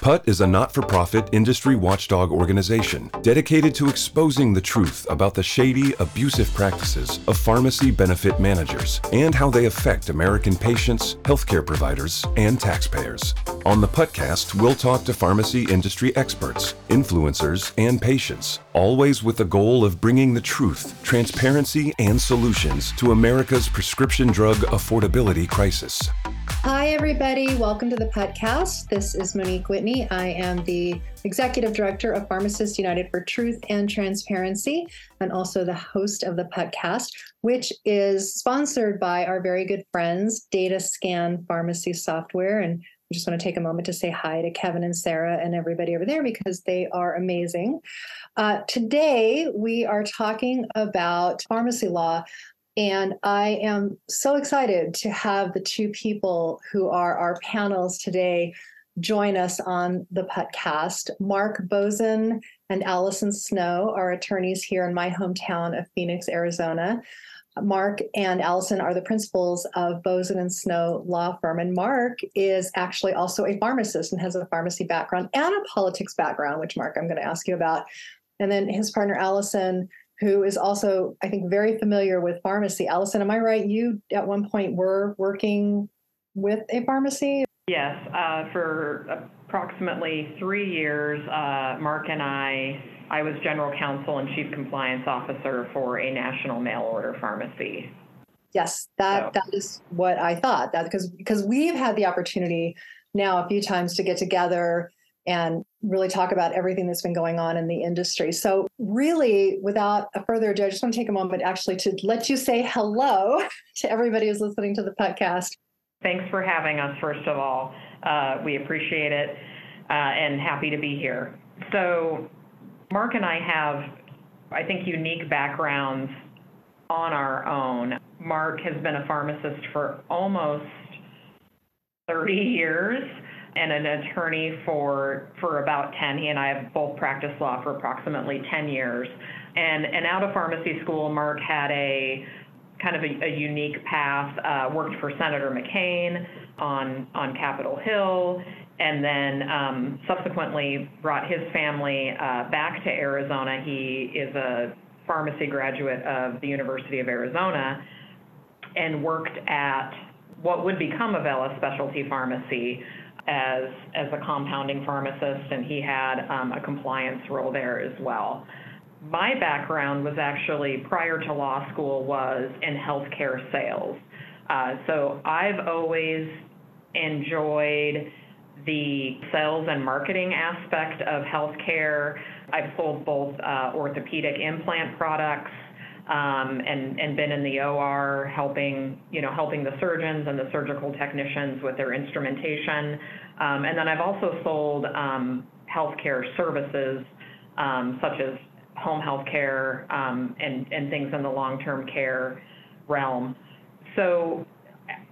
PUTT is a not for profit industry watchdog organization dedicated to exposing the truth about the shady, abusive practices of pharmacy benefit managers and how they affect American patients, healthcare providers, and taxpayers. On the PUTTcast, we'll talk to pharmacy industry experts, influencers, and patients, always with the goal of bringing the truth, transparency, and solutions to America's prescription drug affordability crisis. Hi, everybody. Welcome to the podcast. This is Monique Whitney. I am the Executive Director of Pharmacists United for Truth and Transparency, and also the host of the podcast, which is sponsored by our very good friends, DataScan Pharmacy Software. And I just want to take a moment to say hi to Kevin and Sarah and everybody over there because they are amazing. Uh, today, we are talking about pharmacy law. And I am so excited to have the two people who are our panels today join us on the podcast. Mark Boesen and Allyson Snow are attorneys here in my hometown of Phoenix, Arizona. Mark and Allyson are the principals of Boesen and Snow Law Firm. And Mark is actually also a pharmacist and has a pharmacy background and a politics background, which, Mark, I'm going to ask you about. And then his partner, Allyson, who is also, I think, very familiar with pharmacy. Allyson, am I right? You at one point were working with a pharmacy? Yes, uh, for approximately three years, uh, Mark and I, I was general counsel and chief compliance officer for a national mail order pharmacy. Yes, that so. that is what I thought. That because because we've had the opportunity now a few times to get together and really talk about everything that's been going on in the industry. So, really, without a further ado, I just want to take a moment actually to let you say hello to everybody who's listening to the podcast. Thanks for having us, first of all. Uh, we appreciate it uh, and happy to be here. So, Mark and I have, I think, unique backgrounds on our own. Mark has been a pharmacist for almost 30 years and an attorney for for about 10. He and I have both practiced law for approximately 10 years. And and out of pharmacy school, Mark had a kind of a, a unique path. Uh, worked for Senator McCain on on Capitol Hill, and then um, subsequently brought his family uh, back to Arizona. He is a pharmacy graduate of the University of Arizona, and worked at what would become Avella Specialty Pharmacy as as a compounding pharmacist, and he had um, a compliance role there as well. My background was actually prior to law school was in healthcare sales. Uh, so I've always enjoyed the sales and marketing aspect of healthcare. I've sold both uh, orthopedic implant products um, and, and been in the OR helping, you know, helping the surgeons and the surgical technicians with their instrumentation. Um, and then I've also sold um, healthcare services um, such as home health care um, and, and things in the long-term care realm. So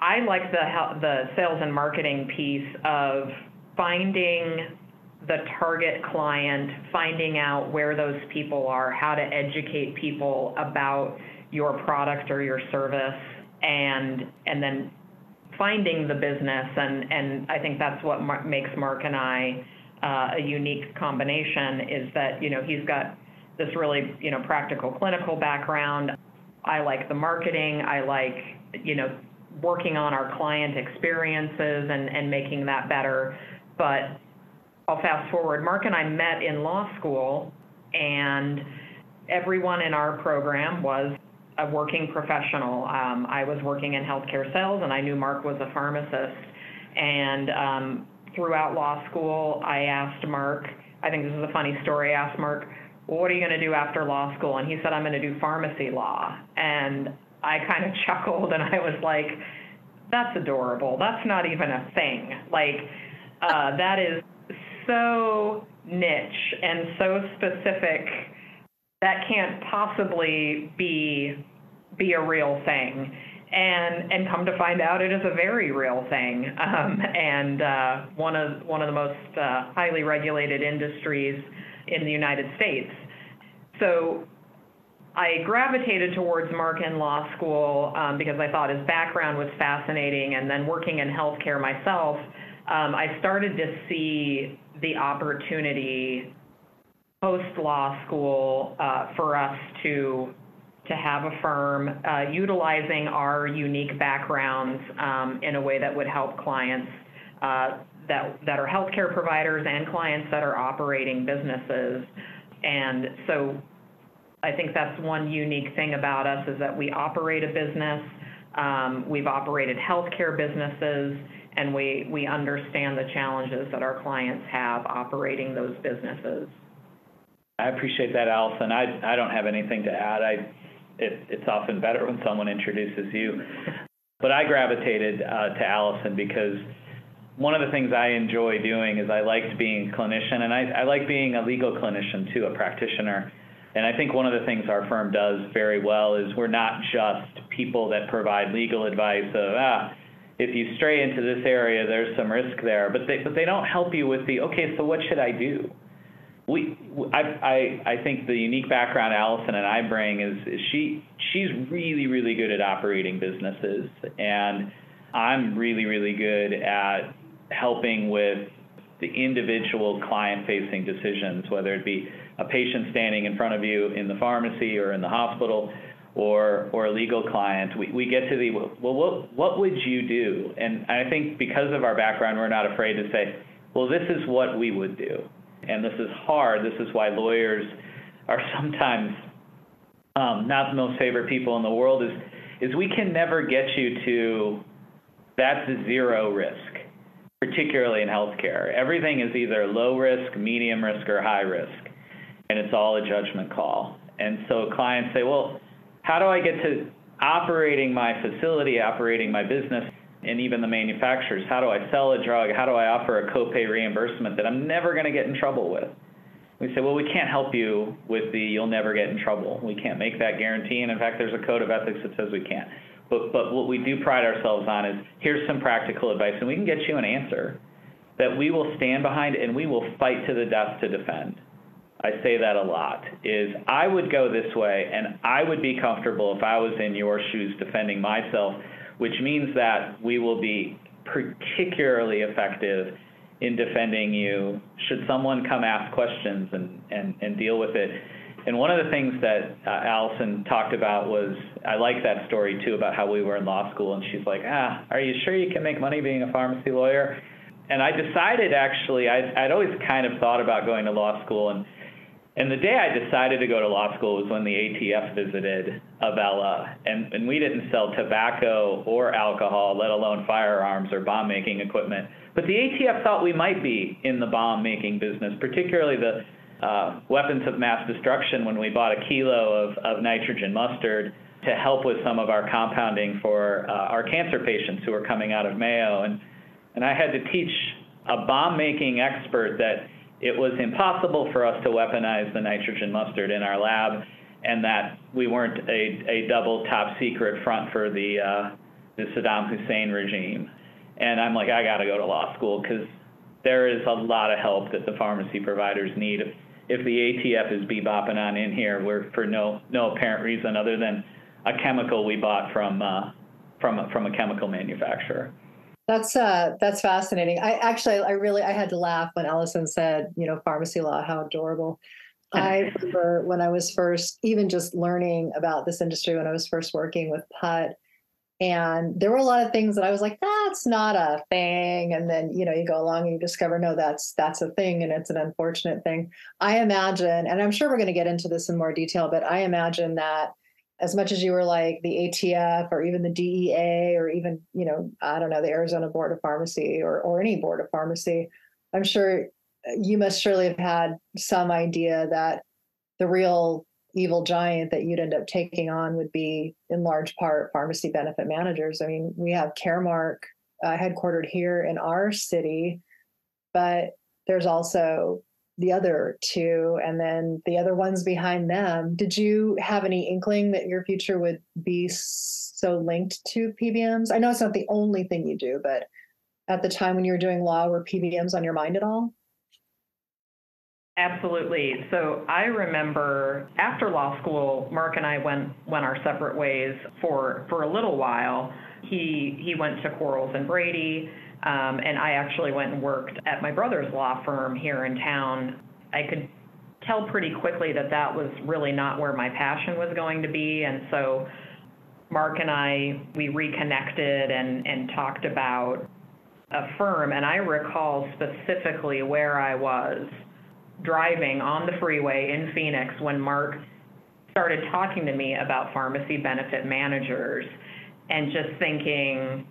I like the, the sales and marketing piece of finding the target client, finding out where those people are, how to educate people about your product or your service, and and then finding the business. And and I think that's what Mar- makes Mark and I uh, a unique combination is that you know he's got this really you know practical clinical background. I like the marketing. I like you know working on our client experiences and and making that better. But I'll fast forward. Mark and I met in law school, and everyone in our program was a working professional. Um, I was working in healthcare sales, and I knew Mark was a pharmacist. And um, throughout law school, I asked Mark, I think this is a funny story, I asked Mark, well, what are you going to do after law school? And he said, I'm going to do pharmacy law. And I kind of chuckled and I was like, that's adorable. That's not even a thing. Like, uh, that is so niche and so specific that can't possibly be be a real thing. and and come to find out it is a very real thing um, and uh, one of one of the most uh, highly regulated industries in the United States. So I gravitated towards Mark in Law School um, because I thought his background was fascinating, and then working in healthcare myself, um, I started to see the opportunity post law school uh, for us to to have a firm uh, utilizing our unique backgrounds um, in a way that would help clients uh, that, that are healthcare providers and clients that are operating businesses. And so I think that's one unique thing about us is that we operate a business. Um, we've operated healthcare businesses, and we, we understand the challenges that our clients have operating those businesses. I appreciate that, Allyson. I, I don't have anything to add. I it, it's often better when someone introduces you. But I gravitated uh, to Allyson because one of the things I enjoy doing is I liked being a clinician, and I, I like being a legal clinician too, a practitioner. And I think one of the things our firm does very well is we're not just people that provide legal advice of ah, if you stray into this area, there's some risk there, but they but they don't help you with the okay, so what should I do? we, I, I, I think the unique background Allyson and I bring is, is she, she's really, really good at operating businesses, and I'm really, really good at helping with the individual client-facing decisions, whether it be a patient standing in front of you in the pharmacy or in the hospital, or or a legal client. We, we get to the well, what what would you do? And I think because of our background, we're not afraid to say, well, this is what we would do and this is hard. This is why lawyers are sometimes um, not the most favorite people in the world. Is is we can never get you to that's zero risk, particularly in healthcare. Everything is either low risk, medium risk, or high risk, and it's all a judgment call. And so clients say, well, how do I get to operating my facility, operating my business? and even the manufacturers. How do I sell a drug? How do I offer a copay reimbursement that I'm never going to get in trouble with? We say, well, we can't help you with the you'll never get in trouble. We can't make that guarantee. And in fact, there's a code of ethics that says we can't. But, but what we do pride ourselves on is here's some practical advice, and we can get you an answer that we will stand behind and we will fight to the death to defend. I say that a lot is I would go this way and I would be comfortable if I was in your shoes defending myself which means that we will be particularly effective in defending you should someone come ask questions and, and, and deal with it. And one of the things that uh, Allison talked about was I like that story too about how we were in law school and she's like, ah, are you sure you can make money being a pharmacy lawyer? And I decided actually, I'd, I'd always kind of thought about going to law school and and the day I decided to go to law school was when the ATF visited Avella, and, and we didn't sell tobacco or alcohol, let alone firearms or bomb making equipment. But the ATF thought we might be in the bomb making business, particularly the uh, weapons of mass destruction when we bought a kilo of, of nitrogen mustard to help with some of our compounding for uh, our cancer patients who were coming out of Mayo. And, and I had to teach a bomb making expert that it was impossible for us to weaponize the nitrogen mustard in our lab, and that we weren't a, a double top secret front for the, uh, the Saddam Hussein regime. And I'm like, I got to go to law school because there is a lot of help that the pharmacy providers need. If, if the ATF is bebopping on in here, we're for no no apparent reason other than a chemical we bought from uh, from a, from a chemical manufacturer. That's uh that's fascinating. I actually I really I had to laugh when Allyson said, you know, pharmacy law, how adorable. I remember when I was first even just learning about this industry when I was first working with PUTT. And there were a lot of things that I was like, that's not a thing. And then, you know, you go along and you discover, no, that's that's a thing and it's an unfortunate thing. I imagine, and I'm sure we're going to get into this in more detail, but I imagine that as much as you were like the ATF or even the DEA or even, you know, I don't know, the Arizona Board of Pharmacy or, or any board of pharmacy, I'm sure you must surely have had some idea that the real evil giant that you'd end up taking on would be in large part pharmacy benefit managers. I mean, we have Caremark uh, headquartered here in our city, but there's also the other two and then the other ones behind them. Did you have any inkling that your future would be so linked to PBMs? I know it's not the only thing you do, but at the time when you were doing law, were PBMs on your mind at all? Absolutely. So I remember after law school, Mark and I went went our separate ways for for a little while. He he went to Quarles and Brady, Um, and I actually went and worked at my brother's law firm here in town. I could tell pretty quickly that that was really not where my passion was going to be, and so Mark and I we reconnected and and talked about a firm, and I recall specifically where I was driving on the freeway in Phoenix when Mark started talking to me about pharmacy benefit managers and just thinking,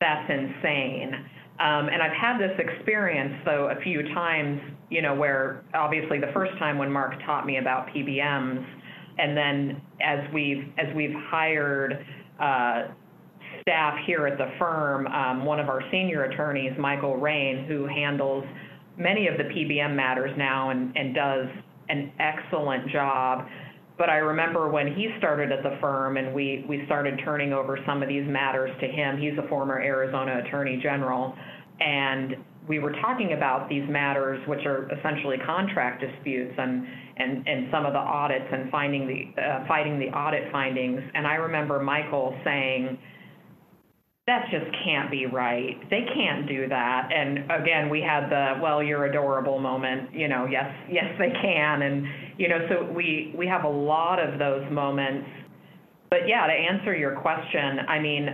that's insane. Um, and I've had this experience, though, a few times, you know, where obviously the first time when Mark taught me about PBMs, and then as we've as we've hired uh, staff here at the firm, um, one of our senior attorneys, Michael Rain, who handles many of the PBM matters now and, and does an excellent job. But I remember when he started at the firm and we, we started turning over some of these matters to him. He's a former Arizona Attorney General. And we were talking about these matters, which are essentially contract disputes and, and, and some of the audits and finding the, uh, fighting the audit findings. And I remember Michael saying, that just can't be right. They can't do that. And again, we had the well, you're adorable moment. You know, yes, yes, they can. And you know, so we we have a lot of those moments. But yeah, to answer your question, I mean,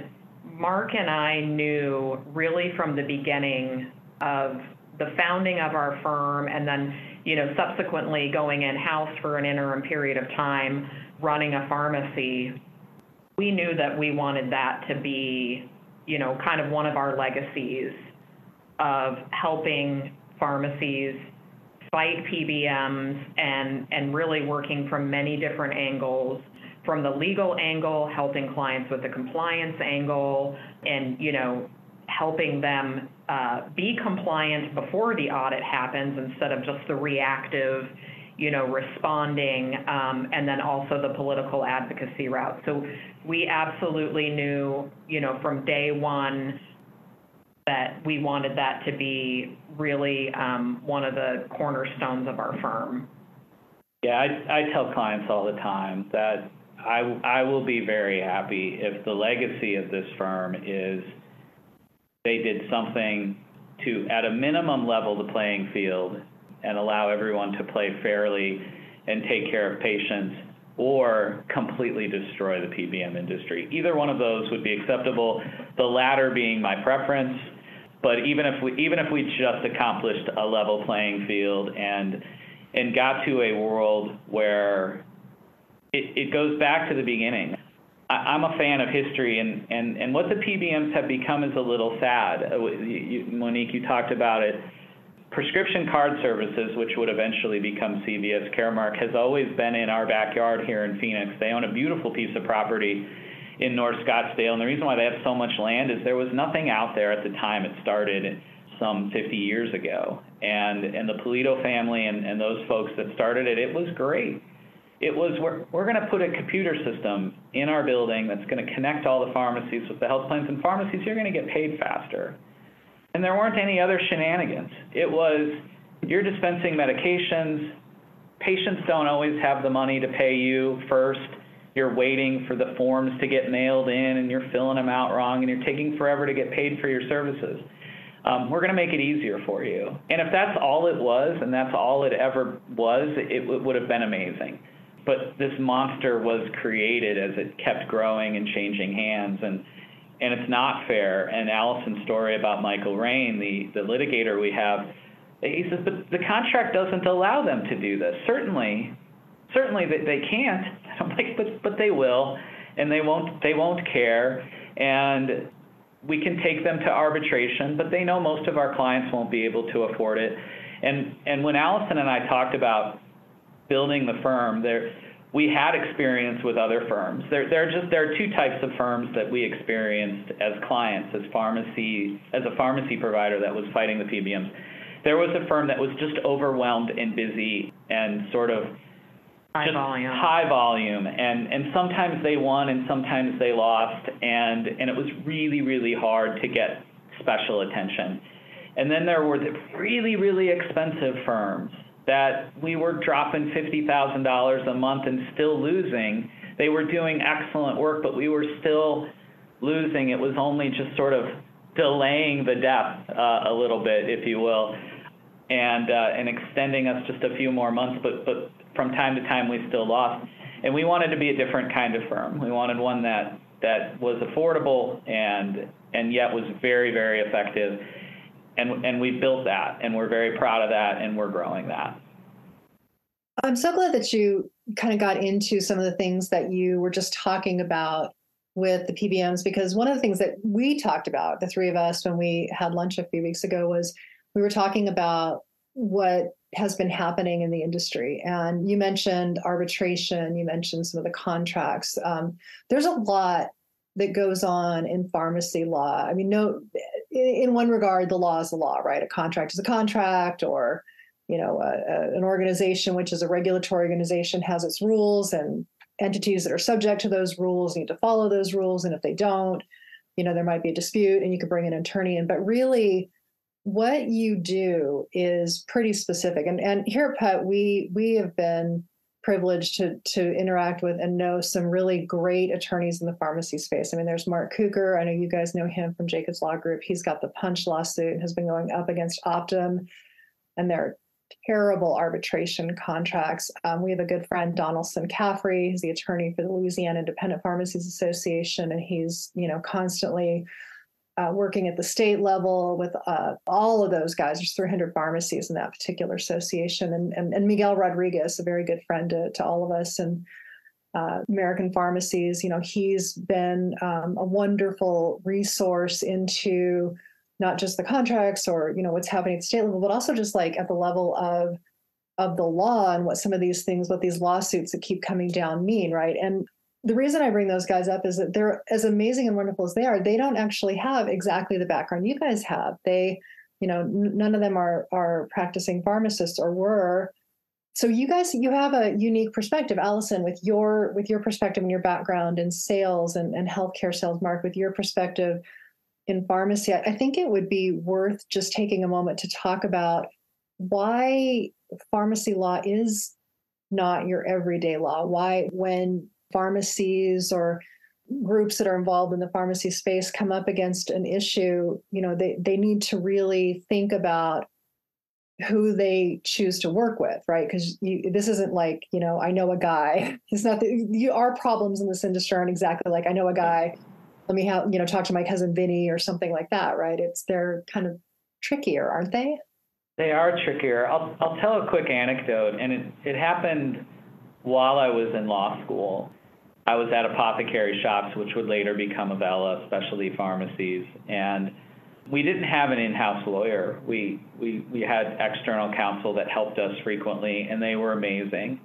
Mark and I knew really from the beginning of the founding of our firm, and then you know, subsequently going in house for an interim period of time, running a pharmacy. We knew that we wanted that to be you know, kind of one of our legacies of helping pharmacies fight PBMs and, and really working from many different angles from the legal angle, helping clients with the compliance angle, and you know, helping them uh, be compliant before the audit happens instead of just the reactive, you know, responding, um, and then also the political advocacy route. So we absolutely knew, you know, from day one that we wanted that to be really um, one of the cornerstones of our firm. Yeah, I, I tell clients all the time that I, I will be very happy if the legacy of this firm is they did something to, at a minimum, level the playing field and allow everyone to play fairly and take care of patients or completely destroy the PBM industry. Either one of those would be acceptable, the latter being my preference. But even if we even if we just accomplished a level playing field and and got to a world where it, it goes back to the beginning. I, am a fan of history, and, and, and what the PBMs have become is a little sad. Uh, you, Monique, you talked about it prescription card services, which would eventually become CVS Caremark, has always been in our backyard here in Phoenix. They own a beautiful piece of property in North Scottsdale, and the reason why they have so much land is there was nothing out there at the time it started some 50 years ago. And, and the Polito family and, and those folks that started it, it was great. It was, we're, we're going to put a computer system in our building that's going to connect all the pharmacies with the health plans, and pharmacies, you're going to get paid faster and there weren't any other shenanigans. It was you're dispensing medications. Patients don't always have the money to pay you first. You're waiting for the forms to get mailed in and you're filling them out wrong and you're taking forever to get paid for your services. Um, we're going to make it easier for you. And if that's all it was and that's all it ever was, it, it would have been amazing. But this monster was created as it kept growing and changing hands. And and it's not fair. And Allyson's story about Michael Rain, the, the litigator we have, he says, but the contract doesn't allow them to do this. Certainly, certainly they, they can't. I'm like, but but they will, and they won't they won't care, and we can take them to arbitration, but they know most of our clients won't be able to afford it. And and when Allyson and I talked about building the firm, there we had experience with other firms. There, there are just there are two types of firms that we experienced as clients, as pharmacy, as a pharmacy provider that was fighting the PBMs. there was a firm that was just overwhelmed and busy and sort of High volume. high volume and and sometimes they won and sometimes they lost and and it was really really hard to get special attention and then there were the really really expensive firms that we were dropping $50,000 a month and still losing they were doing excellent work but we were still losing it was only just sort of delaying the death uh, a little bit if you will and uh, and extending us just a few more months but but from time to time we still lost. And we wanted to be a different kind of firm. We wanted one that that was affordable and and yet was very very effective. And and we built that, and we're very proud of that, and we're growing that. I'm so glad that you kind of got into some of the things that you were just talking about with the PBMs, because one of the things that we talked about, the three of us, when we had lunch a few weeks ago, was we were talking about what has been happening in the industry. And you mentioned arbitration, you mentioned some of the contracts. Um, there's a lot that goes on in pharmacy law. I mean, no, in one regard, the law is the law, right? A contract is a contract, or you know, a, a, an organization which is a regulatory organization has its rules, and entities that are subject to those rules need to follow those rules. And if they don't, you know, there might be a dispute, and you could bring an attorney in. But really, what you do is pretty specific. And and here at PUTT, we we have been privileged to to interact with and know some really great attorneys in the pharmacy space. I mean, there's Mark Cuker. I know you guys know him from Jacobs Law Group. He's got the Punch lawsuit and has been going up against Optum, and their terrible arbitration contracts. Um, we have a good friend, Donaldson Caffery. He's the attorney for the Louisiana Independent Pharmacies Association, and he's you know constantly uh, working at the state level with uh, all of those guys. There's 300 pharmacies in that particular association. And, and, and Miguel Rodriguez, a very good friend to, to all of us, and uh, American Pharmacies, you know, he's been um, a wonderful resource into not just the contracts or, you know, what's happening at the state level, but also just like at the level of of the law and what some of these things, what these lawsuits that keep coming down mean, right? And the reason I bring those guys up is that they're as amazing and wonderful as they are, they don't actually have exactly the background you guys have. They, you know, n- none of them are are practicing pharmacists or were. So you guys, you have a unique perspective, Allison, with your with your perspective and your background in sales and, and healthcare sales, Mark, with your perspective in pharmacy. I think it would be worth just taking a moment to talk about why pharmacy law is not your everyday law. Why, when pharmacies or groups that are involved in the pharmacy space come up against an issue, you know, they, they need to really think about who they choose to work with, right? Because this isn't like, you know, I know a guy. It's not that you, our problems in this industry aren't exactly like I know a guy. Let me have, you know, talk to my cousin Vinny or something like that, right? It's they're kind of trickier, aren't they? They are trickier. I'll I'll tell a quick anecdote, and it it happened while I was in law school. I was at apothecary shops, which would later become Avella specialty pharmacies, and we didn't have an in-house lawyer. We we we had external counsel that helped us frequently, and they were amazing.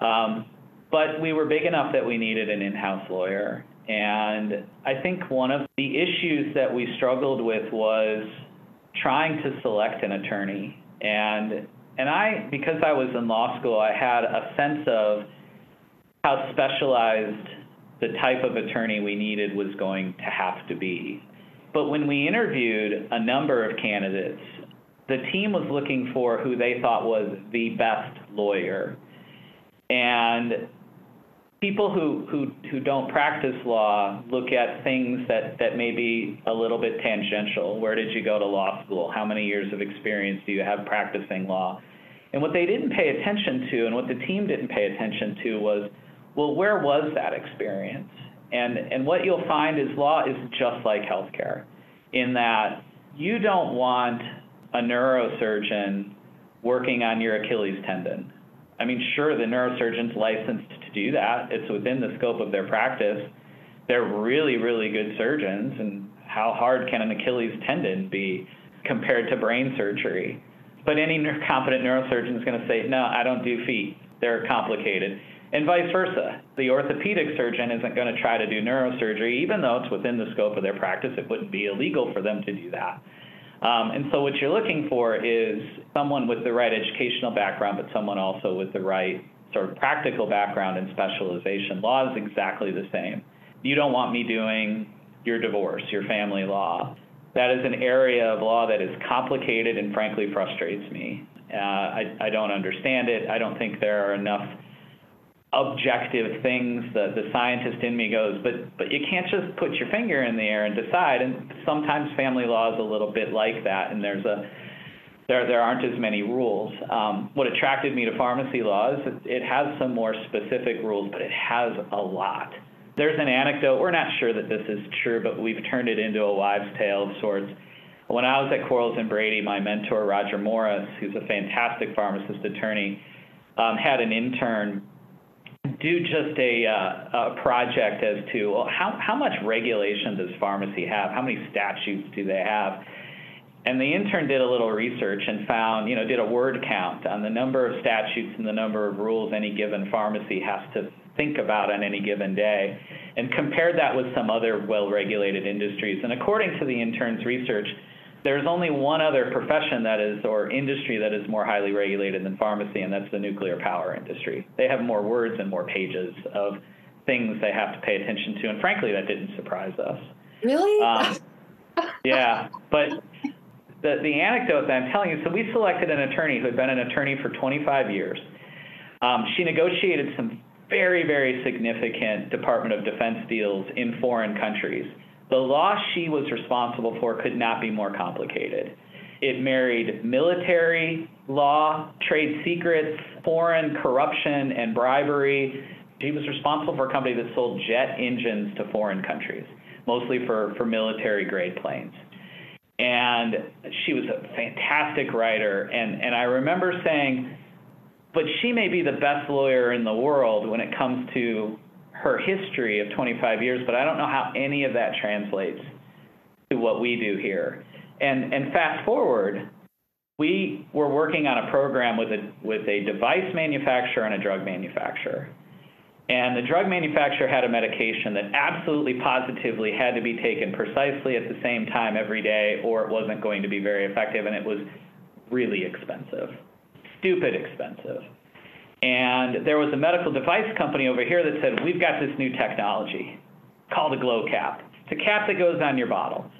Um, but we were big enough that we needed an in-house lawyer, and I think one of the issues that we struggled with was trying to select an attorney. And and I, because I was in law school, I had a sense of how specialized the type of attorney we needed was going to have to be. But when we interviewed a number of candidates, the team was looking for who they thought was the best lawyer. And people who, who, who don't practice law look at things that, that may be a little bit tangential. Where did you go to law school? How many years of experience do you have practicing law? And what they didn't pay attention to, and what the team didn't pay attention to, was well, where was that experience? And, and what you'll find is law is just like healthcare in that you don't want a neurosurgeon working on your Achilles tendon. I mean, sure, the neurosurgeon's licensed to do that. It's within the scope of their practice. They're really, really good surgeons, and how hard can an Achilles tendon be compared to brain surgery? But any competent neurosurgeon is going to say, no, I don't do feet. They're complicated and vice versa. The orthopedic surgeon isn't going to try to do neurosurgery, even though it's within the scope of their practice. It wouldn't be illegal for them to do that. Um, and so what you're looking for is someone with the right educational background, but someone also with the right sort of practical background and specialization. Law is exactly the same. You don't want me doing your divorce, your family law. That is an area of law that is complicated and frankly frustrates me. Uh, I, I don't understand it. I don't think there are enough objective things that the scientist in me goes, but but you can't just put your finger in the air and decide. And sometimes family law is a little bit like that, and there's a there there aren't as many rules. Um, what attracted me to pharmacy law is it, it has some more specific rules, but it has a lot. There's an anecdote. We're not sure that this is true, but we've turned it into a wives' tale of sorts. When I was at Quarles and Brady, my mentor Roger Morris, who's a fantastic pharmacist attorney, um, had an intern do just a, uh, a project as to well, how, how much regulation does pharmacy have? How many statutes do they have? And the intern did a little research and found, you know, did a word count on the number of statutes and the number of rules any given pharmacy has to think about on any given day, and compared that with some other well regulated industries. And according to the intern's research, there's only one other profession that is, or industry that is more highly regulated than pharmacy, and that's the nuclear power industry. They have more words and more pages of things they have to pay attention to, and frankly, that didn't surprise us. Really? Um, yeah, but the, the anecdote that I'm telling you, so we selected an attorney who had been an attorney for 25 years. Um, she negotiated some very, very significant Department of Defense deals in foreign countries. The law she was responsible for could not be more complicated. It married military law, trade secrets, foreign corruption and bribery. She was responsible for a company that sold jet engines to foreign countries, mostly for, for military grade planes. And she was a fantastic writer. And, and I remember saying, but she may be the best lawyer in the world when it comes to her history of 25 years, but I don't know how any of that translates to what we do here. And, and fast forward, we were working on a program with a, with a device manufacturer and a drug manufacturer. And the drug manufacturer had a medication that absolutely positively had to be taken precisely at the same time every day, or it wasn't going to be very effective, and it was really expensive, stupid expensive. And there was a medical device company over here that said, We've got this new technology called a glow cap. It's a cap that goes on your bottle.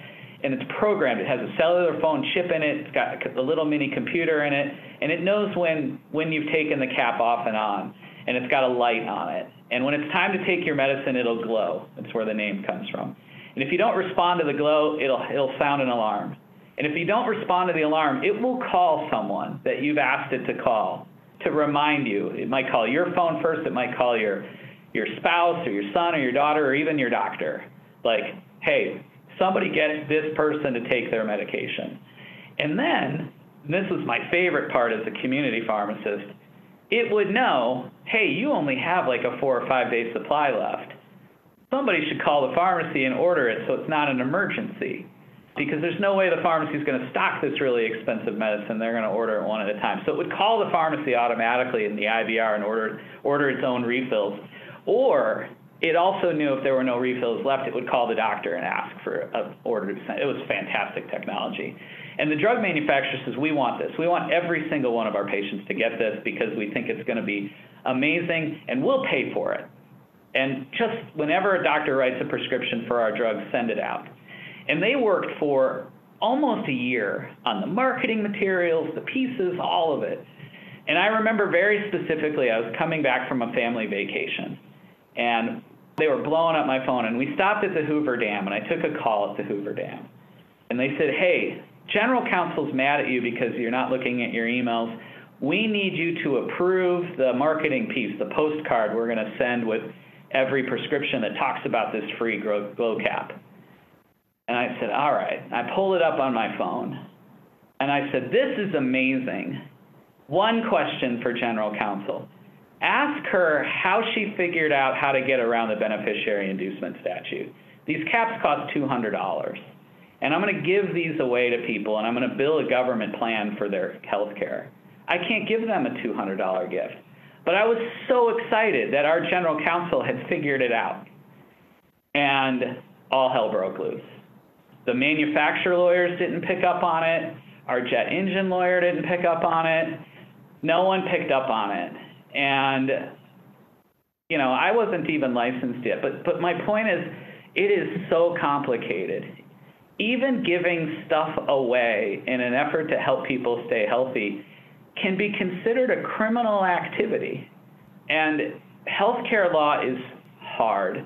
And it's programmed. It has a cellular phone chip in it. It's got a little mini computer in it. And it knows when, when you've taken the cap off and on. And it's got a light on it. And when it's time to take your medicine, it'll glow. That's where the name comes from. And if you don't respond to the glow, it'll, it'll sound an alarm. And if you don't respond to the alarm, it will call someone that you've asked it to call to remind you. It might call your phone first, it might call your your spouse or your son or your daughter or even your doctor. Like, hey, somebody get this person to take their medication. And then, and this was my favorite part as a community pharmacist, it would know, hey, you only have like a four or five day supply left. Somebody should call the pharmacy and order it so it's not an emergency because there's no way the pharmacy is going to stock this really expensive medicine. They're going to order it one at a time. So it would call the pharmacy automatically in the IVR and order order its own refills. Or it also knew if there were no refills left, it would call the doctor and ask for an order. It was fantastic technology. And the drug manufacturer says, we want this. We want every single one of our patients to get this because we think it's going to be amazing and we'll pay for it. And just whenever a doctor writes a prescription for our drug, send it out. And they worked for almost a year on the marketing materials, the pieces, all of it. And I remember very specifically, I was coming back from a family vacation, and they were blowing up my phone. And we stopped at the Hoover Dam, and I took a call at the Hoover Dam. And they said, Hey, general counsel's mad at you because you're not looking at your emails. We need you to approve the marketing piece, the postcard we're going to send with every prescription that talks about this free glow cap. And I said, all right. I pulled it up on my phone. And I said, this is amazing. One question for general counsel. Ask her how she figured out how to get around the beneficiary inducement statute. These caps cost $200. And I'm going to give these away to people, and I'm going to bill a government plan for their health care. I can't give them a $200 gift. But I was so excited that our general counsel had figured it out. And all hell broke loose The manufacturer lawyers didn't pick up on it. Our jet engine lawyer didn't pick up on it. No one picked up on it. And, you know, I wasn't even licensed yet. But, but my point is, it is so complicated. Even giving stuff away in an effort to help people stay healthy can be considered a criminal activity. And healthcare law is hard.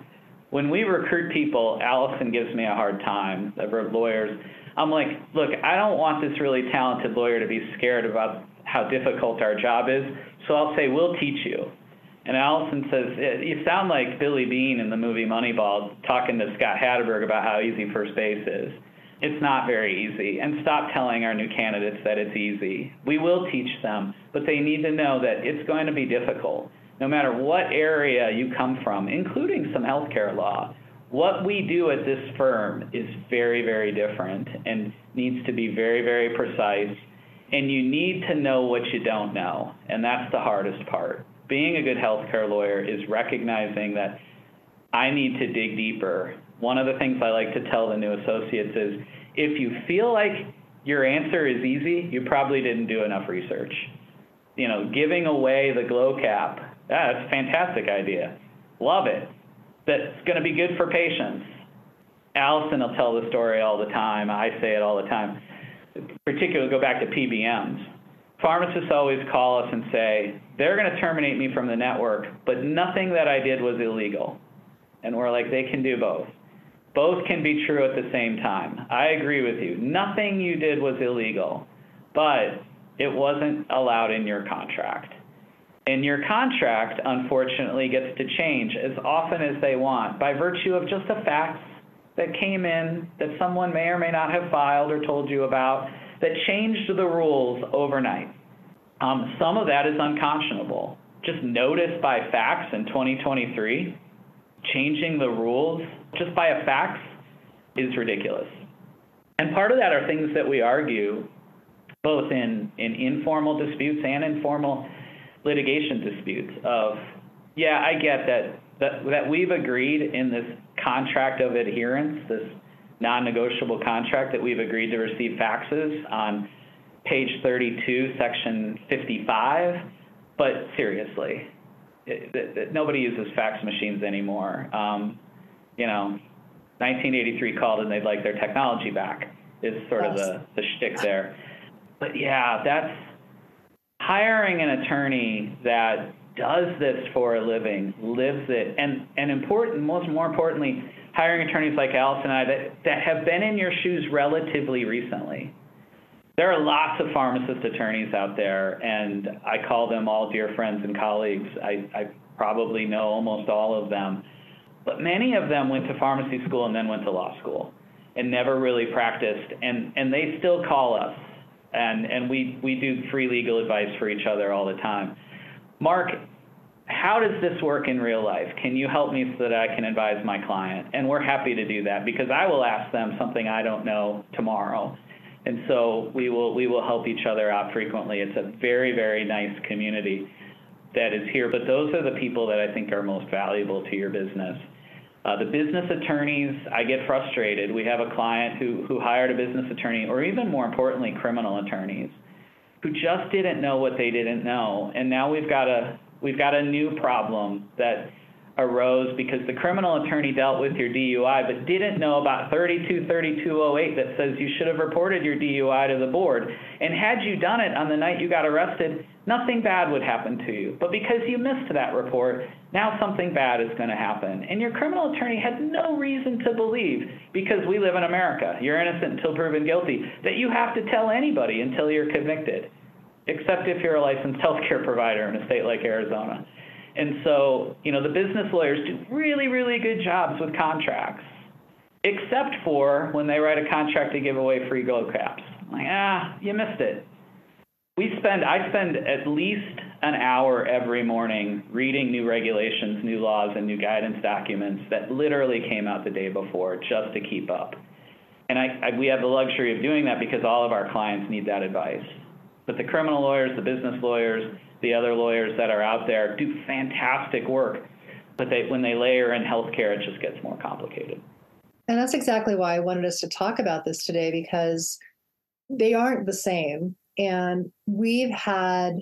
When we recruit people, Allyson gives me a hard time, the lawyers. I'm like, look, I don't want this really talented lawyer to be scared about how difficult our job is, so I'll say, we'll teach you. And Allyson says, you sound like Billy Beane in the movie Moneyball talking to Scott Hatteberg about how easy first base is. It's not very easy. And stop telling our new candidates that it's easy. We will teach them, but they need to know that it's going to be difficult no matter what area you come from, including some healthcare law, what we do at this firm is very, very different and needs to be very, very precise. And you need to know what you don't know. And that's the hardest part. Being a good healthcare lawyer is recognizing that I need to dig deeper. One of the things I like to tell the new associates is if you feel like your answer is easy, you probably didn't do enough research. You know, giving away the glow cap that's a fantastic idea. Love it. That's going to be good for patients. Allyson will tell the story all the time. I say it all the time. Particularly, go back to PBMs. Pharmacists always call us and say, they're going to terminate me from the network, but nothing that I did was illegal. And we're like, they can do both. Both can be true at the same time. I agree with you. Nothing you did was illegal, but it wasn't allowed in your contract. And your contract, unfortunately, gets to change as often as they want by virtue of just a fax that came in that someone may or may not have filed or told you about that changed the rules overnight. Um, some of that is unconscionable. Just notice by fax in 2023, changing the rules just by a fax is ridiculous. And part of that are things that we argue both in, in informal disputes and informal litigation disputes of, yeah, I get that, that, that we've agreed in this contract of adherence, this non-negotiable contract that we've agreed to receive faxes on page 32, section 55, but seriously, it, it, it, nobody uses fax machines anymore. Um, you know, 1983 called and they'd like their technology back is sort yes. of the, the shtick there. But yeah, that's hiring an attorney that does this for a living, lives it, and, and important, most more importantly, hiring attorneys like Alice and I that, that have been in your shoes relatively recently. There are lots of pharmacist attorneys out there, and I call them all dear friends and colleagues. I, I probably know almost all of them. But many of them went to pharmacy school and then went to law school and never really practiced, and, and they still call us and and we we do free legal advice for each other all the time. Mark, how does this work in real life? Can you help me so that I can advise my client? And we're happy to do that because I will ask them something I don't know tomorrow. And so we will we will help each other out frequently. It's a very very nice community that is here, but those are the people that I think are most valuable to your business. Uh, the business attorneys, I get frustrated. We have a client who, who hired a business attorney, or even more importantly, criminal attorneys, who just didn't know what they didn't know. And now we've got a, we've got a new problem that arose because the criminal attorney dealt with your DUI but didn't know about 323208 that says you should have reported your DUI to the board. And had you done it on the night you got arrested, nothing bad would happen to you. But because you missed that report, now something bad is going to happen. And your criminal attorney had no reason to believe, because we live in America, you're innocent until proven guilty, that you have to tell anybody until you're convicted, except if you're a licensed healthcare provider in a state like Arizona. And so, you know, the business lawyers do really, really good jobs with contracts, except for when they write a contract to give away free glow caps. Like, ah, you missed it. We spend, I spend at least an hour every morning reading new regulations, new laws, and new guidance documents that literally came out the day before just to keep up. And I, I, we have the luxury of doing that because all of our clients need that advice. But the criminal lawyers, the business lawyers, the other lawyers that are out there do fantastic work. But they, when they layer in healthcare, it just gets more complicated. And that's exactly why I wanted us to talk about this today because they aren't the same. And we've had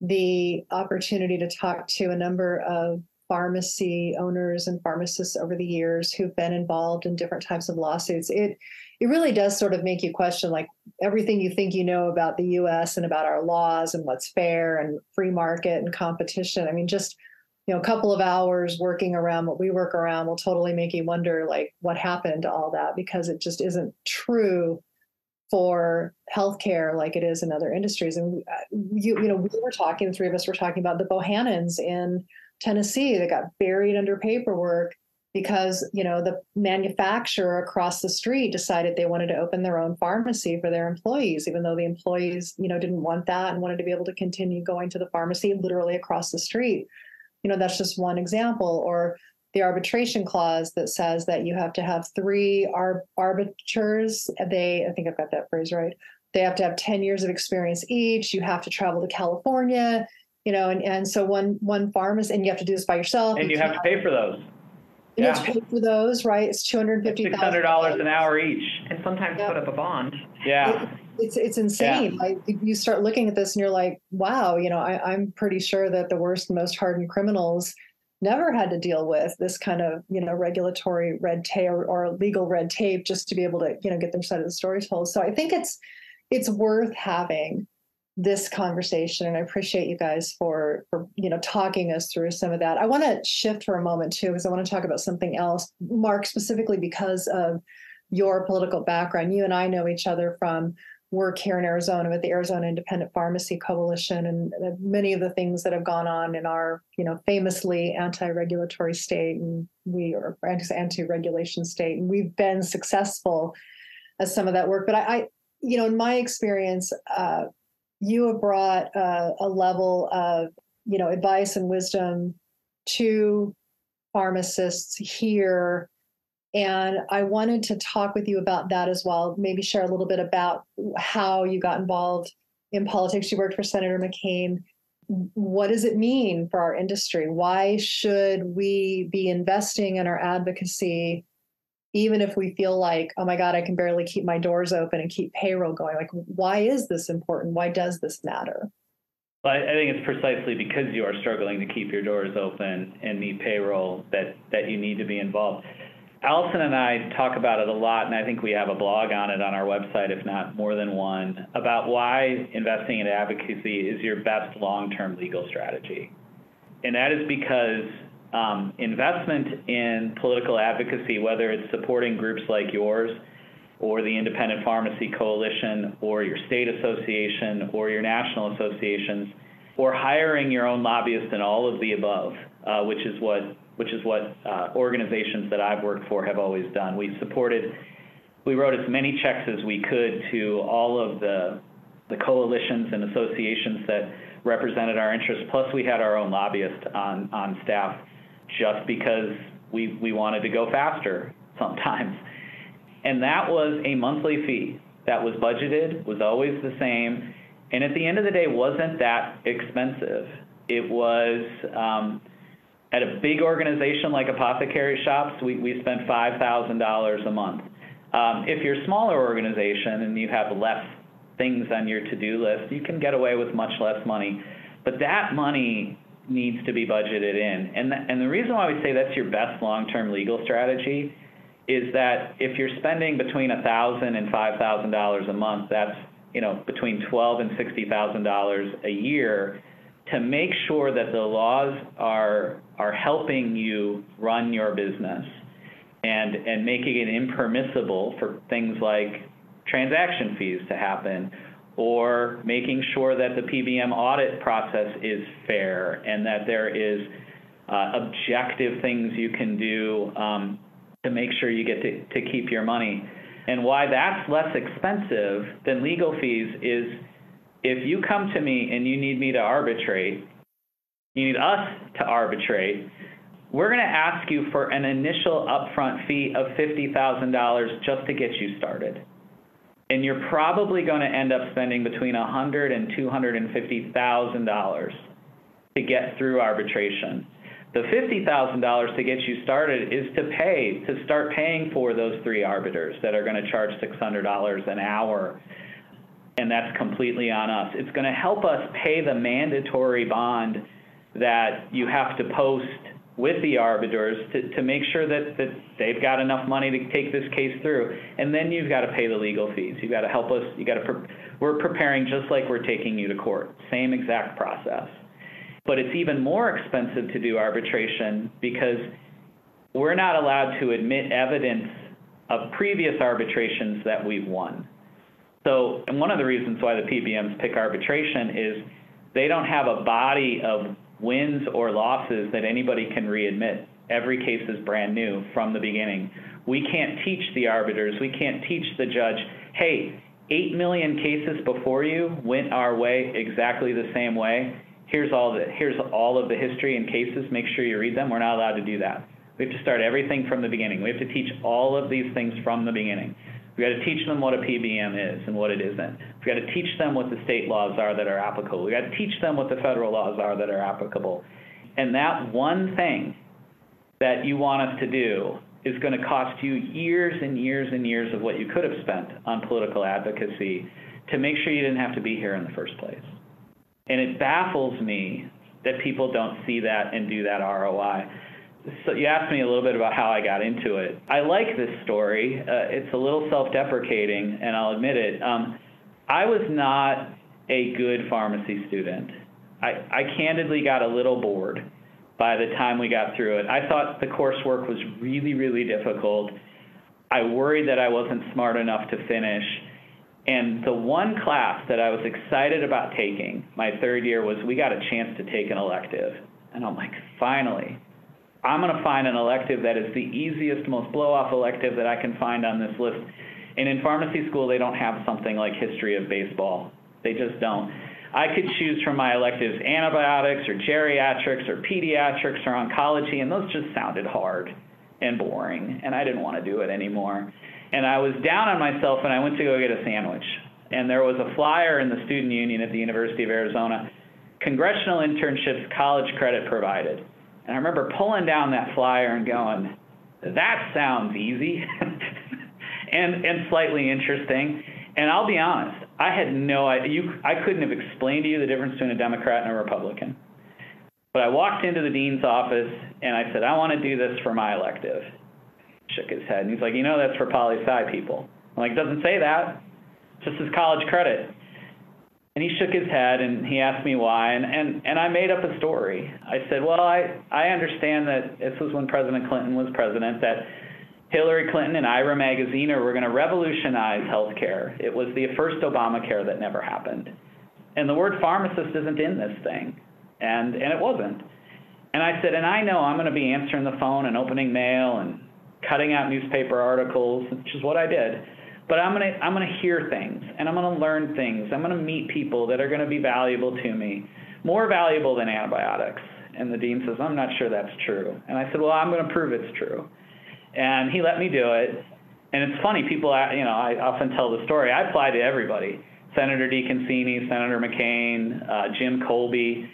the opportunity to talk to a number of pharmacy owners and pharmacists over the years who've been involved in different types of lawsuits. It it really does sort of make you question like everything you think you know about the US and about our laws and what's fair and free market and competition. I mean, just you know, a couple of hours working around what we work around will totally make you wonder like what happened to all that because it just isn't true for healthcare like it is in other industries. And uh, you, you know, we were talking, three of us were talking about the Bohannons in Tennessee that got buried under paperwork because you know the manufacturer across the street decided they wanted to open their own pharmacy for their employees even though the employees you know didn't want that and wanted to be able to continue going to the pharmacy literally across the street you know that's just one example or the arbitration clause that says that you have to have three ar- arbiters. They i think i've got that phrase right. They have to have 10 years of experience each. You have to travel to california you know and, and so one one pharmacist and you have to do this by yourself. And you, you have to pay for those. You yeah. have to pay for those right? It's 250 six hundred dollars an hour each. And sometimes yeah. put up a bond. Yeah. It, it's it's insane. Yeah. like you start looking at this and you're like wow you know I, i'm pretty sure that the worst most hardened criminals never had to deal with this kind of you know regulatory red tape or, or legal red tape just to be able to you know get their side of the story told. So i think it's it's worth having this conversation and i appreciate you guys for for you know talking us through some of that. I want to shift for a moment too because i want to talk about something else mark specifically because of your political background. You and i know each other from work here in arizona with the arizona independent pharmacy coalition and many of the things that have gone on in our you know famously anti-regulatory state and we are anti-regulation state. And we've been successful as some of that work. But i, I you know in my experience uh, you have brought uh, a level of you know advice and wisdom to pharmacists here and i wanted to talk with you about that as well maybe share a little bit about how you got involved in politics you worked for senator mccain what does it mean for our industry why should we be investing in our advocacy even if we feel like, oh my God, I can barely keep my doors open and keep payroll going. Like, why is this important? Why does this matter? Well, I think it's precisely because you are struggling to keep your doors open and meet payroll that, that you need to be involved. Allyson and I talk about it a lot, and I think we have a blog on it on our website, if not more than one, about why investing in advocacy is your best long term legal strategy. And that is because um, investment in political advocacy, whether it's supporting groups like yours or the Independent Pharmacy Coalition or your state association or your national associations, or hiring your own lobbyist and all of the above, uh, which is what which is what uh, organizations that I've worked for have always done. We supported, we wrote as many checks as we could to all of the the coalitions and associations that represented our interests. Plus, we had our own lobbyist on on staff just because we, we wanted to go faster sometimes. And that was a monthly fee that was budgeted, was always the same, and at the end of the day wasn't that expensive. It was um, at a big organization like Apothecary Shops, we, we spent $5,000 a month. Um, if you're a smaller organization and you have less things on your to-do list, you can get away with much less money. But that money needs to be budgeted in. And the, and the reason why we say that's your best long-term legal strategy is that if you're spending between a thousand and five thousand dollars a month, that's you know between twelve and sixty thousand dollars a year to make sure that the laws are are helping you run your business and and making it impermissible for things like transaction fees to happen or making sure that the PBM audit process is fair and that there is uh, objective things you can do um, to make sure you get to, to keep your money. And why that's less expensive than legal fees is if you come to me and you need me to arbitrate, you need us to arbitrate, we're going to ask you for an initial upfront fee of $50,000 just to get you started and you're probably going to end up spending between a hundred and two hundred and fifty thousand dollars to get through arbitration. The $50,000 to get you started is to pay, to start paying for those three arbiters that are going to charge $600 an hour. And that's completely on us. It's going to help us pay the mandatory bond that you have to post with the arbiters to, to make sure that, that they've got enough money to take this case through. And then you've got to pay the legal fees. You've got to help us. You got to. Pre- we're preparing just like we're taking you to court. Same exact process. But it's even more expensive to do arbitration because we're not allowed to admit evidence of previous arbitrations that we've won. So, and one of the reasons why the PBMs pick arbitration is they don't have a body of wins or losses that anybody can readmit. Every case is brand new from the beginning. We can't teach the arbiters, we can't teach the judge, hey, 8 million cases before you went our way exactly the same way. Here's all the here's all of the history and cases. Make sure you read them. We're not allowed to do that. We have to start everything from the beginning. We have to teach all of these things from the beginning. We got to teach them what a PBM is and what it isn't. We got to teach them what the state laws are that are applicable. We got to teach them what the federal laws are that are applicable. And that one thing that you want us to do is going to cost you years and years and years of what you could have spent on political advocacy to make sure you didn't have to be here in the first place. And it baffles me that people don't see that and do that ROI so you asked me a little bit about how I got into it. I like this story. Uh, it's a little self-deprecating, and I'll admit it. Um, I was not a good pharmacy student. I, I candidly got a little bored by the time we got through it. I thought the coursework was really, really difficult. I worried that I wasn't smart enough to finish. And the one class that I was excited about taking my third year was we got a chance to take an elective. And I'm like, finally, I'm going to find an elective that is the easiest, most blow off elective that I can find on this list. And in pharmacy school, they don't have something like history of baseball. They just don't. I could choose from my electives antibiotics or geriatrics or pediatrics or oncology, and those just sounded hard and boring, and I didn't want to do it anymore. And I was down on myself, and I went to go get a sandwich. And there was a flyer in the student union at the University of Arizona congressional internships, college credit provided. And I remember pulling down that flyer and going, that sounds easy and, and slightly interesting. And I'll be honest, I had no idea. I couldn't have explained to you the difference between a Democrat and a Republican. But I walked into the dean's office and I said, I want to do this for my elective. Shook his head and he's like, you know, that's for poli sci people. I'm like, doesn't say that. Just as college credit. And he shook his head and he asked me why, and, and, and I made up a story. I said, Well, I, I understand that this was when President Clinton was president, that Hillary Clinton and Ira Magaziner were going to revolutionize healthcare. It was the first Obamacare that never happened. And the word pharmacist isn't in this thing. And, and it wasn't. And I said, And I know I'm going to be answering the phone and opening mail and cutting out newspaper articles, which is what I did. But I'm gonna I'm gonna hear things and I'm gonna learn things. I'm gonna meet people that are gonna be valuable to me, more valuable than antibiotics. And the dean says, I'm not sure that's true. And I said, Well, I'm gonna prove it's true. And he let me do it. And it's funny, people, you know, I often tell the story. I apply to everybody: Senator DeConcini, Senator McCain, uh, Jim Kolbe.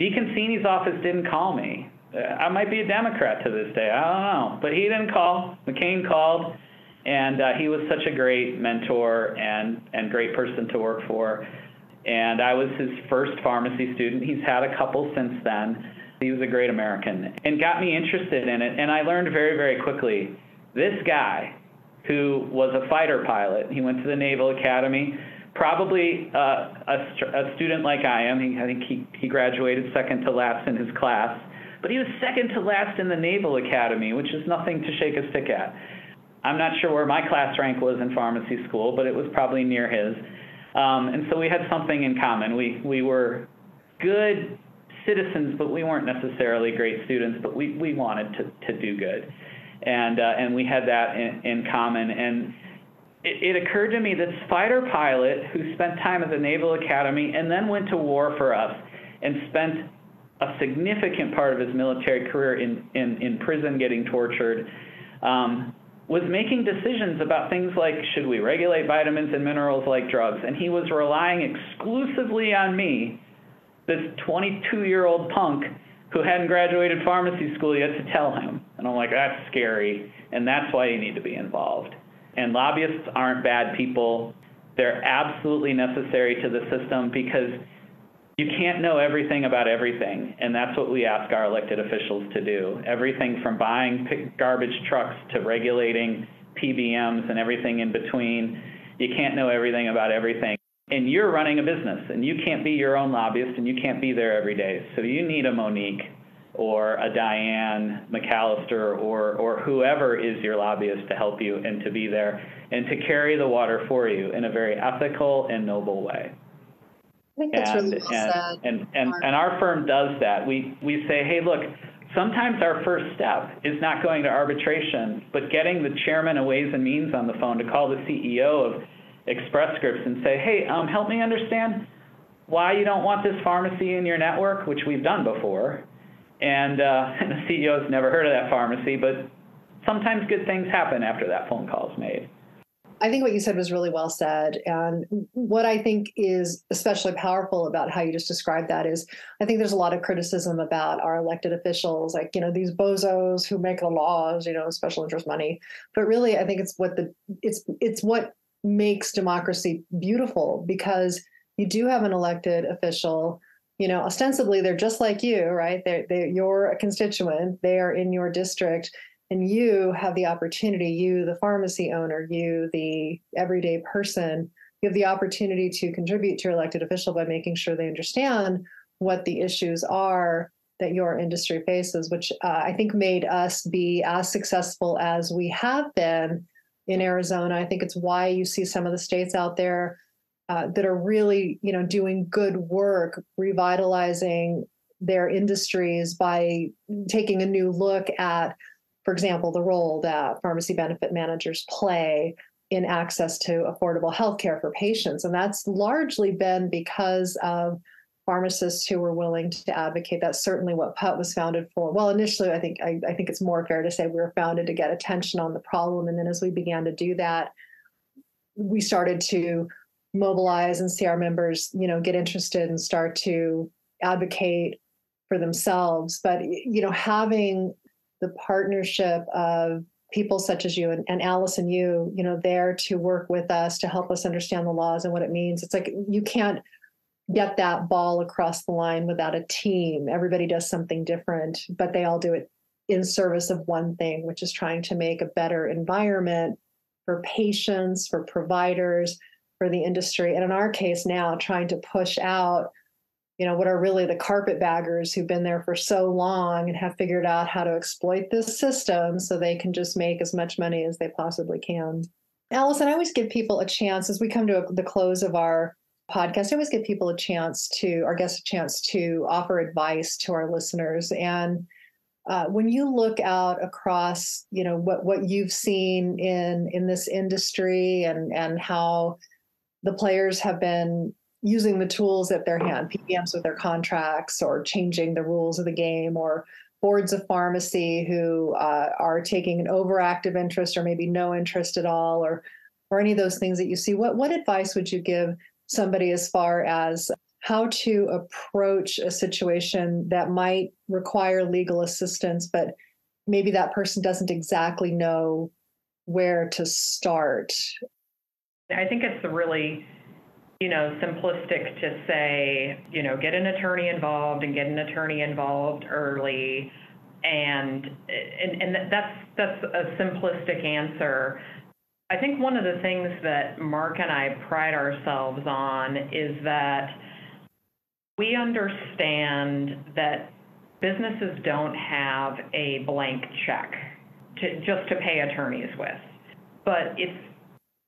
DeConcini's office didn't call me. I might be a Democrat to this day. I don't know, but he didn't call. McCain called and uh, he was such a great mentor and and great person to work for. And I was his first pharmacy student. He's had a couple since then. He was a great American and got me interested in it. And I learned very very quickly. This guy, who was a fighter pilot, he went to the Naval Academy. Probably uh, a, a student like I am. He, I think he, he graduated second to last in his class, but he was second to last in the Naval Academy, which is nothing to shake a stick at I'm not sure where my class rank was in pharmacy school, but it was probably near his. Um, and so we had something in common. We, we were good citizens, but we weren't necessarily great students, but we, we wanted to, to do good. And, uh, and we had that in, in common. And it, it occurred to me that fighter pilot who spent time at the Naval Academy and then went to war for us and spent a significant part of his military career in, in, in prison getting tortured, um, was making decisions about things like should we regulate vitamins and minerals like drugs, and he was relying exclusively on me, this 22 year old punk, who hadn't graduated pharmacy school yet to tell him. And I'm like, that's scary. And that's why you need to be involved. And lobbyists aren't bad people. They're absolutely necessary to the system because you can't know everything about everything. And that's what we ask our elected officials to do. Everything from buying garbage trucks to regulating PBMs and everything in between. You can't know everything about everything and you're running a business and you can't be your own lobbyist and you can't be there every day. So you need a Monique or a Diane McAllister or, or whoever is your lobbyist to help you and to be there and to carry the water for you in a very ethical and noble way. Think that's and, really well and, said. And, and, and our firm does that. We, we say, hey, look, sometimes our first step is not going to arbitration, but getting the chairman of Ways and Means on the phone to call the CEO of Express Scripts and say, hey, um, help me understand why you don't want this pharmacy in your network, which we've done before. And, uh, and the CEO's never heard of that pharmacy, but sometimes good things happen after that phone call is made. I think what you said was really well said. And what I think is especially powerful about how you just described that is I think there's a lot of criticism about our elected officials, like, you know, these bozos who make the laws, you know, special interest money. But really, I think it's what the it's it's what makes democracy beautiful because you do have an elected official you know ostensibly they're just like you right they're, they're you're a constituent they are in your district and you have the opportunity you the pharmacy owner you the everyday person you have the opportunity to contribute to your elected official by making sure they understand what the issues are that your industry faces which uh, i think made us be as successful as we have been in Arizona. I think it's why you see some of the states out there uh, that are really, you know, doing good work, revitalizing their industries by taking a new look at, for example, the role that pharmacy benefit managers play in access to affordable health care for patients. And that's largely been because of pharmacists who were willing to advocate. That's certainly what PUTT was founded for. Well, initially, I think I, I, think it's more fair to say we were founded to get attention on the problem, and then as we began to do that, we started to mobilize and see our members, you know, get interested and start to advocate for themselves. But you know, having the partnership of people such as you and, and Alice and you, you know, there to work with us to help us understand the laws and what it means. It's like you can't get that ball across the line without a team. Everybody does something different, but they all do it in service of one thing, which is trying to make a better environment for patients, for providers, for the industry. And in our case now, trying to push out, you know, what are really the carpetbaggers who've been there for so long and have figured out how to exploit this system so they can just make as much money as they possibly can. Allyson, I always give people a chance as we come to a, the close of our podcast, I always give people a chance to, our guests a chance to offer advice to our listeners. And uh, when you look out across, you know, what what you've seen in in this industry and and how the players have been using the tools at their hand, PBMs with their contracts, or changing the rules of the game, or boards of pharmacy who uh, are taking an overactive interest or maybe no interest at all, or or any of those things that you see. What what advice would you give somebody as far as how to approach a situation that might require legal assistance, but maybe that person doesn't exactly know where to start. I think it's really, you know, simplistic to say, you know, get an attorney involved and get an attorney involved early. And and, and that's that's a simplistic answer. I think one of the things that Mark and I pride ourselves on is that we understand that businesses don't have a blank check to, just to pay attorneys with. But it's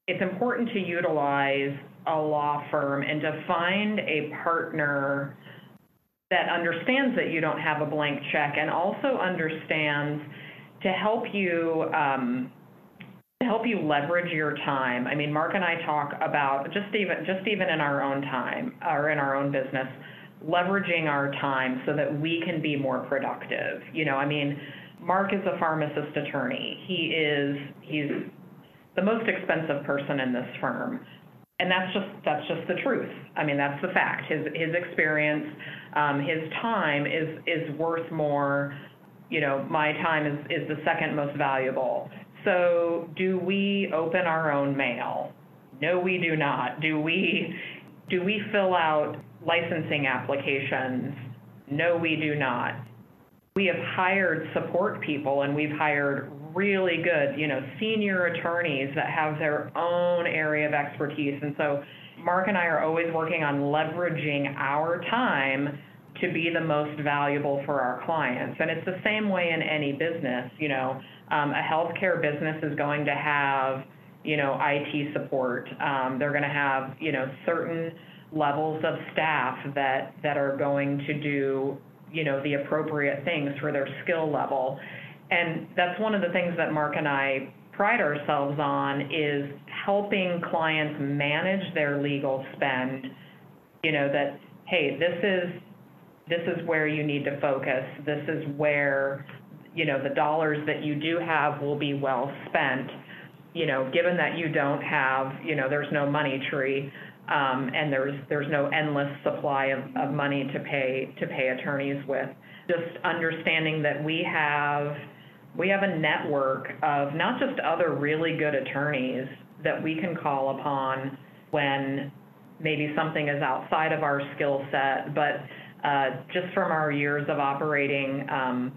it's important to utilize a law firm and to find a partner that understands that you don't have a blank check and also understands to help you um, to help you leverage your time. I mean, Mark and I talk about just even just even in our own time or in our own business, leveraging our time so that we can be more productive. You know, I mean, Mark is a pharmacist attorney. He is he's the most expensive person in this firm. And that's just that's just the truth. I mean, that's the fact. His his experience, um, his time is is worth more. You know, my time is is the second most valuable. So, do we open our own mail? No, we do not. Do we do we fill out licensing applications? No, we do not. We have hired support people and we've hired really good, you know, senior attorneys that have their own area of expertise. And so Mark and I are always working on leveraging our time to be the most valuable for our clients. And it's the same way in any business. You know, um, a healthcare business is going to have, you know, IT support. Um, they're going to have, you know, certain levels of staff that that are going to do, you know, the appropriate things for their skill level. And that's one of the things that Mark and I pride ourselves on is helping clients manage their legal spend. You know, that, hey, this is this is where you need to focus. This is where, you know, the dollars that you do have will be well spent. You know, given that you don't have, you know, there's no money tree, um, and there's there's no endless supply of, of money to pay to pay attorneys with. Just understanding that we have we have a network of not just other really good attorneys that we can call upon when maybe something is outside of our skill set, but uh, just from our years of operating um,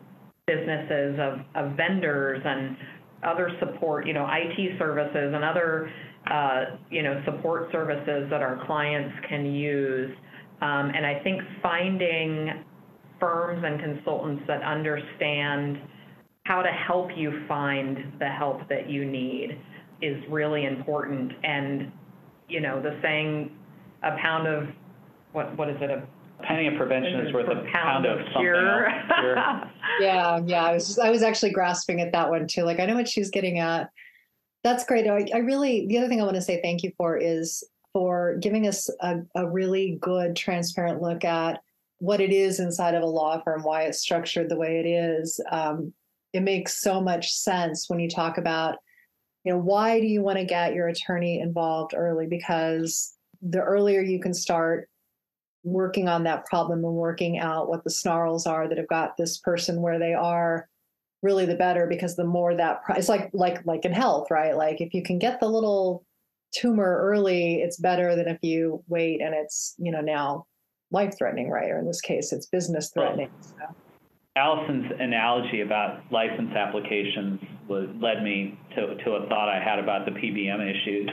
businesses of, of vendors and other support, you know, IT services and other, uh, you know, support services that our clients can use. Um, and I think finding firms and consultants that understand how to help you find the help that you need is really important. And, you know, the saying, a pound of, what, what is it, a penny of prevention is worth a pound, pound of, of cure. yeah, yeah. I was just, I was actually grasping at that one too. Like I know what she's getting at. That's great. I, I really the other thing I want to say thank you for is for giving us a, a really good, transparent look at what it is inside of a law firm, why it's structured the way it is. Um, it makes so much sense when you talk about, you know, why do you want to get your attorney involved early? Because the earlier you can start working on that problem and working out what the snarls are that have got this person where they are, really the better because the more that it's like like like in health, right? Like if you can get the little tumor early, it's better than if you wait and it's you know now life threatening, right? Or in this case, it's business threatening. So. Allyson's analogy about license applications was, led me to, to a thought I had about the PBM issues.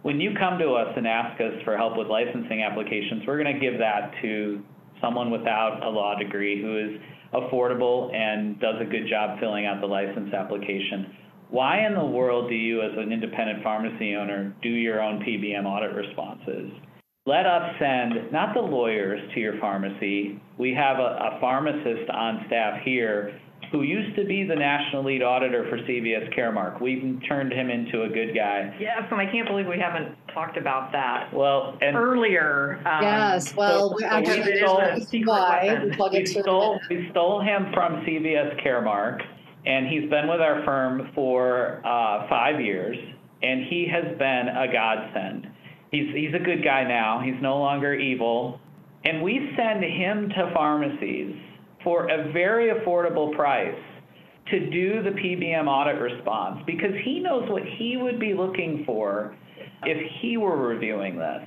When you come to us and ask us for help with licensing applications, we're going to give that to someone without a law degree who is affordable and does a good job filling out the license application. Why in the world do you, as an independent pharmacy owner, do your own PBM audit responses? Let us send not the lawyers to your pharmacy. We have a, a, pharmacist on staff here who used to be the national lead auditor for CVS Caremark. We've turned him into a good guy. Yes, and I can't believe we haven't talked about that. Well, and earlier. Um, yes, well, so, we actually stole, why we stole, we stole him from CVS Caremark, and he's been with our firm for uh, five years, and he has been a godsend He's, he's a good guy now. He's no longer evil. And we send him to pharmacies for a very affordable price to do the PBM audit response because he knows what he would be looking for if he were reviewing this.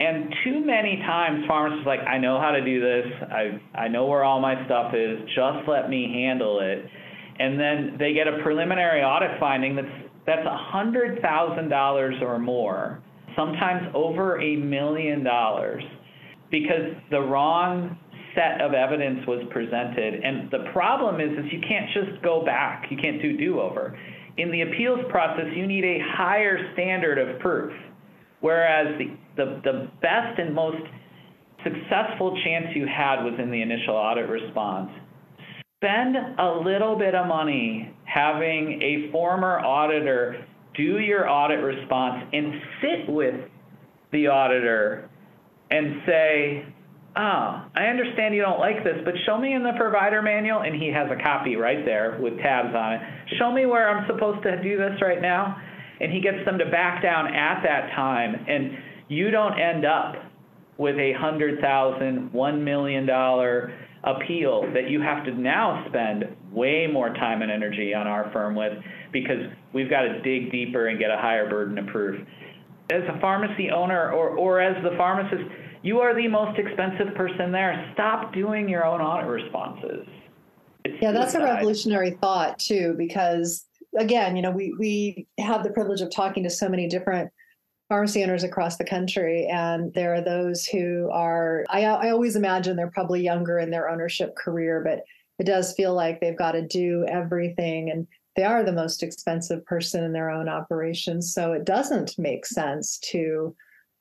And too many times pharmacists like, I know how to do this. I, I know where all my stuff is. Just let me handle it. And then they get a preliminary audit finding that's that's a $100,000 or more sometimes over a million dollars because the wrong set of evidence was presented. And the problem is, is you can't just go back. You can't do do-over. In the appeals process, you need a higher standard of proof. Whereas the, the, the best and most successful chance you had was in the initial audit response. Spend a little bit of money having a former auditor do your audit response and sit with the auditor and say, oh, I understand you don't like this, but show me in the provider manual, and he has a copy right there with tabs on it. Show me where I'm supposed to do this right now. and he gets them to back down at that time. And you don't end up with a hundred thousand, one million dollar appeal that you have to now spend way more time and energy on our firm with because we've got to dig deeper and get a higher burden of proof. As a pharmacy owner or, or as the pharmacist, you are the most expensive person there. Stop doing your own audit responses. It's yeah, that's a revolutionary thought too, because again, you know, we we have the privilege of talking to so many different pharmacy owners across the country, and there are those who are. I I always imagine they're probably younger in their ownership career, but it does feel like they've got to do everything and they are the most expensive person in their own operations so it doesn't make sense to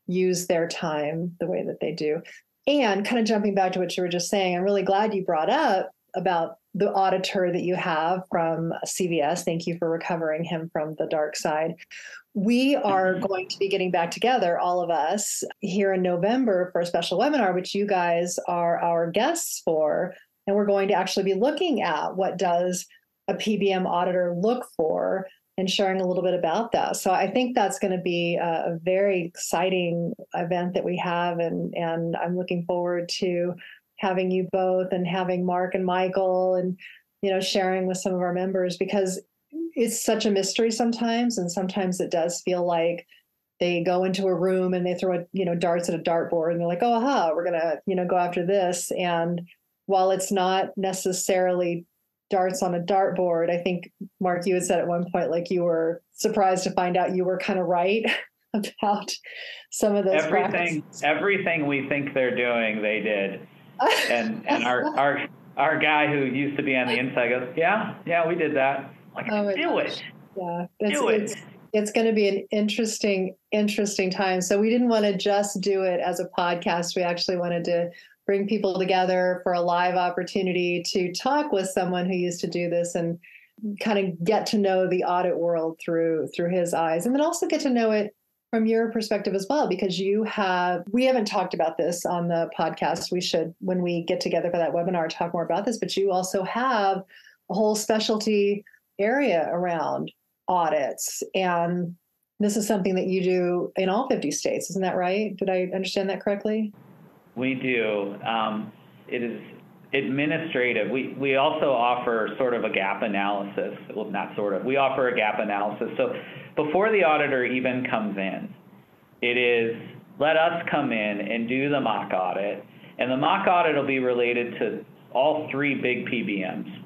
use their time the way that they do and kind of jumping back to what you were just saying i'm really glad you brought up about the auditor that you have from CVS. Thank you for recovering him from the dark side. We are mm-hmm. going to be getting back together, all of us, here in November for a special webinar, which you guys are our guests for. And we're going to actually be looking at what does a PBM auditor look for and sharing a little bit about that. So I think that's going to be a, very exciting event that we have, and and I'm looking forward to having you both and having Mark and Michael and you know sharing with some of our members because it's such a mystery sometimes and sometimes it does feel like they go into a room and they throw a, you know darts at a dartboard and they're like oh aha we're going to you know go after this and while it's not necessarily darts on a dartboard i think mark you had said at one point like you were surprised to find out you were kind of right about some of those everything practices. everything we think they're doing they did and and our our our guy who used to be on the inside goes, yeah, yeah, we did that. Like, oh, do gosh. it. Yeah, it's, do it's, it. It's going to be an interesting, interesting time. So we didn't want to just do it as a podcast. We actually wanted to bring people together for a live opportunity to talk with someone who used to do this and kind of get to know the audit world through through his eyes. And then also get to know it from your perspective as well because you have we haven't talked about this on the podcast. We should when we get together for that webinar talk more about this but you also have a whole specialty area around audits. And this is something that you do in all 50 states. Isn't that right? Did i understand that correctly we do um, it is administrative we, we also offer sort of a gap analysis well not sort of we offer a gap analysis so before the auditor even comes in. It is let us come in and do the mock audit, and the mock audit will be related to all three big PBMs.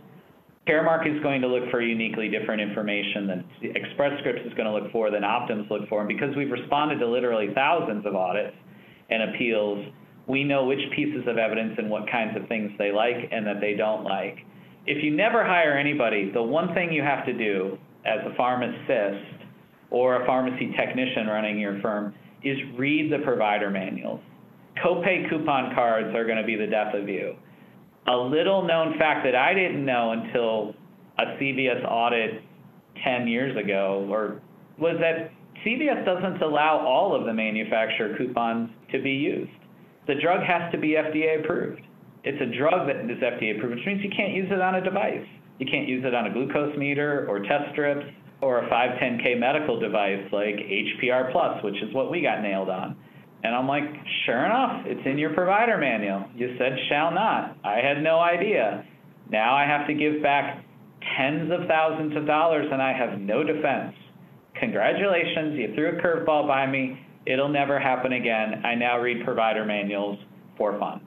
Caremark is going to look for uniquely different information than Express Scripts is going to look for, than Optum's look for. And because we've responded to literally thousands of audits and appeals, we know which pieces of evidence and what kinds of things they like and that they don't like. If you never hire anybody, the one thing you have to do as a pharmacist or a pharmacy technician running your firm is read the provider manuals. Copay coupon cards are going to be the death of you. A little known fact that I didn't know until a CVS audit 10 years ago or was that CVS doesn't allow all of the manufacturer coupons to be used. The drug has to be FDA approved. It's a drug that is FDA approved, which means you can't use it on a device. You can't use it on a glucose meter or test strips or a 510K medical device like HPR Plus, which is what we got nailed on. And I'm like, sure enough, it's in your provider manual. You said shall not. I had no idea. Now I have to give back tens of thousands of dollars and I have no defense. Congratulations, you threw a curveball by me. It'll never happen again. I now read provider manuals for fun.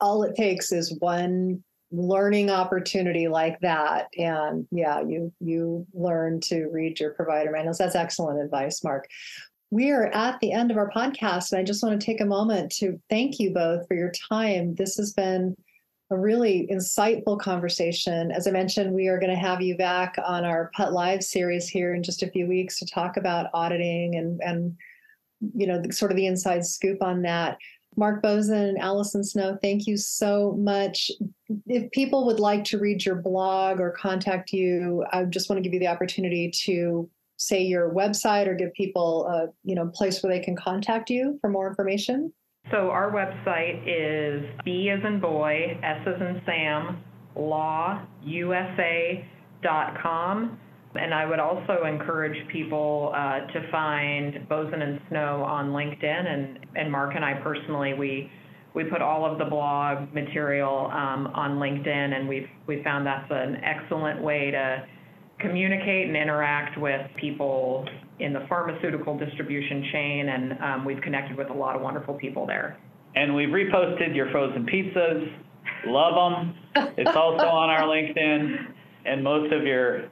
All it takes is one learning opportunity like that and yeah you you learn to read your provider manuals that's excellent advice mark we are at the end of our podcast and i just want to take a moment to thank you both for your time this has been a really insightful conversation as i mentioned we are going to have you back on our PUTT live series here in just a few weeks to talk about auditing and and you know sort of the inside scoop on that Mark Boesen and Allyson Snow, thank you so much. If people would like to read your blog or contact you, I just want to give you the opportunity to say your website or give people a you know place where they can contact you for more information. So our website is B as in boy, S as in Sam, lawusa.com. And I would also encourage people uh, to find Boesen and Snow on LinkedIn, and, and Mark and I personally, we we put all of the blog material um, on LinkedIn, and we've we found that's an excellent way to communicate and interact with people in the pharmaceutical distribution chain, and um, we've connected with a lot of wonderful people there. And we've reposted your frozen pizzas. Love them. It's also on our LinkedIn, and most of your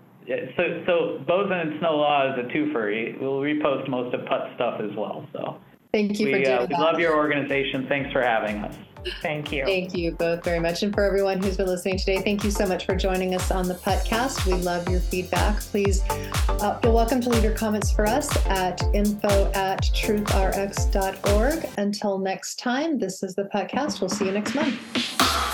so so Boesen and Snow Law is a twofer. We'll repost most of PUTT stuff as well. So thank you we, for doing uh, we love your organization. Thanks for having us. Thank you. Thank you both very much. And for everyone who's been listening today, thank you so much for joining us on the podcast. We love your feedback. Please uh, feel welcome to leave your comments for us at info at truthrx.org. Until next time, this is the podcast. We'll see you next month.